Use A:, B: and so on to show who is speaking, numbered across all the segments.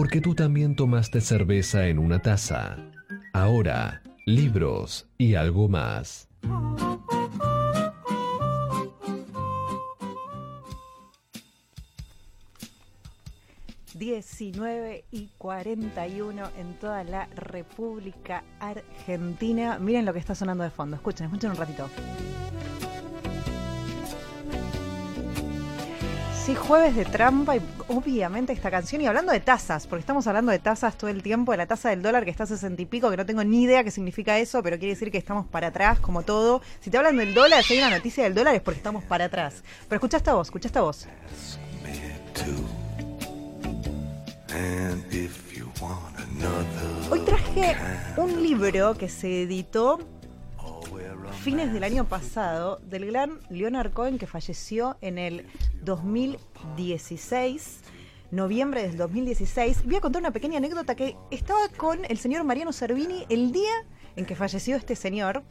A: porque tú también tomaste cerveza en una taza. Ahora, libros y algo más.
B: 19 y 41 en toda la República Argentina. Miren lo que está sonando de fondo. Escuchen, escuchen un ratito. Sí, jueves de trampa y obviamente esta canción. Y hablando de tasas, porque estamos hablando de tasas todo el tiempo, de la tasa del dólar que está a 60 y pico, que no tengo ni idea qué significa eso, pero quiere decir que estamos para atrás, como todo. Si te hablan del dólar, si hay una noticia del dólar es porque estamos para atrás. Pero escucha esta voz, escucha esta voz. Hoy traje un libro que se editó fines del año pasado del gran Leonard Cohen que falleció en el 2016 noviembre del 2016. Voy a contar una pequeña anécdota que estaba con el señor Mariano Servini el día en que falleció este señor.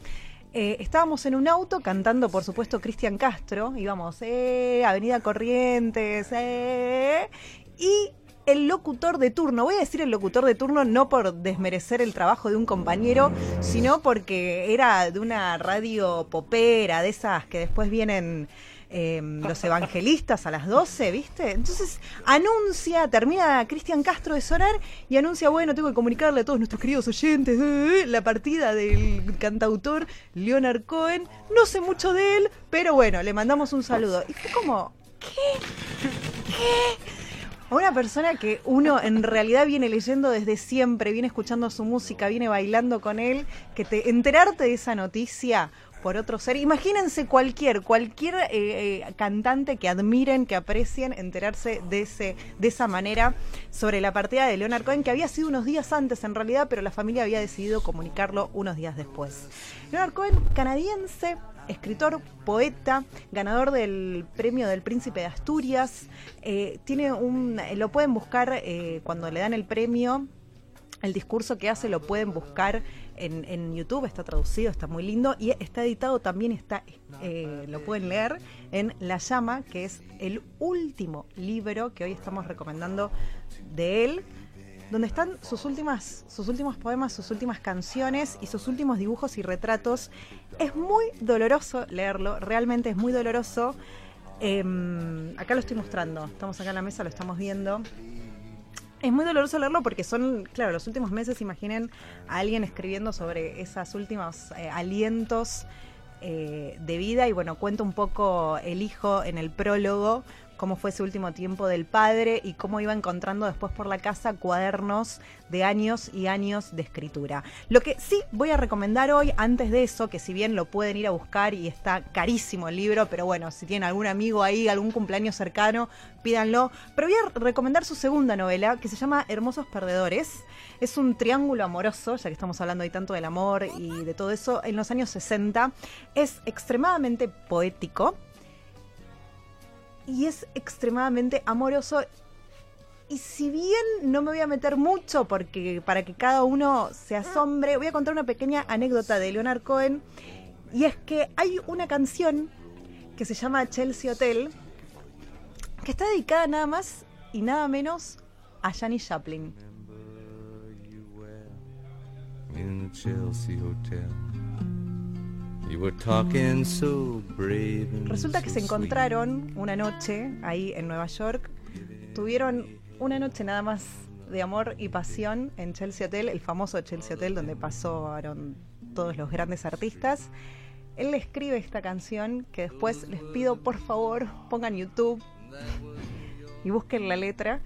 B: Eh, estábamos en un auto cantando, por supuesto, Cristian Castro. Íbamos, eh, Avenida Corrientes, eh, y el locutor de turno. Voy a decir el locutor de turno no por desmerecer el trabajo de un compañero, sino porque era de una radio popera, de esas que después vienen em, los evangelistas a las 12, ¿viste? Entonces anuncia, termina Cristian Castro de sonar y anuncia, bueno, tengo que comunicarle a todos nuestros queridos oyentes eh, la partida del cantautor Leonard Cohen. No sé mucho de él, pero bueno, le mandamos un saludo. Y fue como, ¿qué? ¿Qué? A una persona que uno en realidad viene leyendo desde siempre, viene escuchando su música, viene bailando con él, que te enterarte de esa noticia por otro ser. Imagínense cualquier, cualquier eh, eh, cantante que admiren, que aprecien, enterarse de ese, de esa manera sobre la partida de Leonard Cohen, que había sido unos días antes en realidad, pero la familia había decidido comunicarlo unos días después. Leonard Cohen, canadiense, escritor, poeta, ganador del premio del Príncipe de Asturias. Eh, tiene un, lo pueden buscar eh, cuando le dan el premio. El discurso que hace lo pueden buscar en, YouTube, está traducido, está muy lindo y está editado también, está, eh, lo pueden leer en La Llama, que es el último libro que hoy estamos recomendando de él donde están sus últimas, sus últimos poemas, sus últimas canciones y sus últimos dibujos y retratos. Es muy doloroso leerlo, realmente es muy doloroso. Em, acá lo estoy mostrando, estamos acá en la mesa, lo estamos viendo. Es muy doloroso leerlo porque son, claro, los últimos meses, imaginen a alguien escribiendo sobre esos últimos eh, alientos eh, de vida y bueno, cuenta un poco el hijo en el prólogo cómo fue ese último tiempo del padre y cómo iba encontrando después por la casa cuadernos de años y años de escritura. Lo que sí voy a recomendar hoy, antes de eso, que si bien lo pueden ir a buscar y está carísimo el libro, pero bueno, si tienen algún amigo ahí, algún cumpleaños cercano, pídanlo. Pero voy a recomendar su segunda novela, que se llama Hermosos Perdedores. Es un triángulo amoroso, ya que estamos hablando hoy tanto del amor y de todo eso, en los años 60. Es extremadamente poético y es extremadamente amoroso. Y si bien no me voy a meter mucho porque para que cada uno se asombre, voy a contar una pequeña anécdota de Leonard Cohen. Y es que hay una canción que se llama Chelsea Hotel, que está dedicada nada más y nada menos a Janis Chaplin. Resulta que se encontraron una noche ahí en Nueva York. Tuvieron una noche nada más de amor y pasión en Chelsea Hotel, el famoso Chelsea Hotel donde pasaron todos los grandes artistas. Él le escribe esta canción que después les pido por favor pongan YouTube y busquen la letra.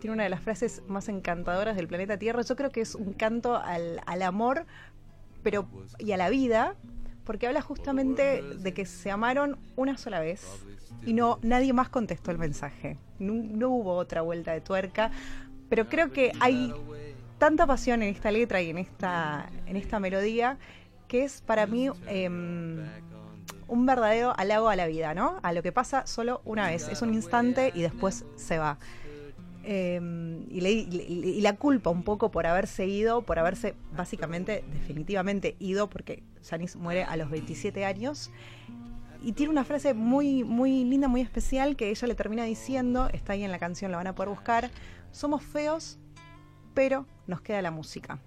B: Tiene una de las frases más encantadoras del planeta Tierra. Yo creo que es un canto al, al amor pero, y a la vida, porque habla justamente de que se amaron una sola vez y no nadie más contestó el mensaje. No, hubo otra vuelta de tuerca, pero creo que hay tanta pasión en esta letra y en esta, en esta melodía que es para mí em, un verdadero halago a la vida, ¿no? A lo que pasa solo una vez, es un instante y después se va. Em, y, la culpa un poco por haberse ido, por haberse básicamente, definitivamente ido, porque Janis muere a los 27 años. Y tiene una frase muy, muy linda, muy especial, que ella le termina diciendo, está ahí en la canción, la van a poder buscar, somos feos, pero nos queda la música.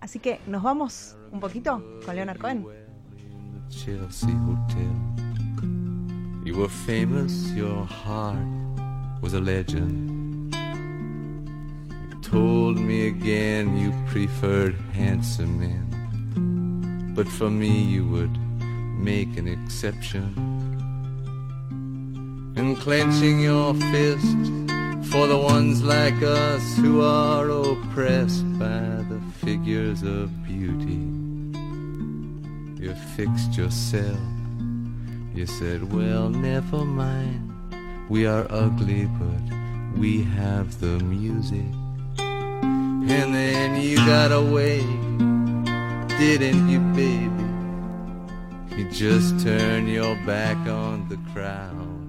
B: Así que nos vamos un poquito con Leonard Cohen.
C: You were famous, your heart was a legend. Told me again you preferred handsome men, but for me you would make an exception. And clenching your fist for the ones like us who are oppressed by the figures of beauty. You fixed yourself. You said, well, never mind. We are ugly, but we have the music. And then you got away, didn't you, baby? You just turned your back on the crowd.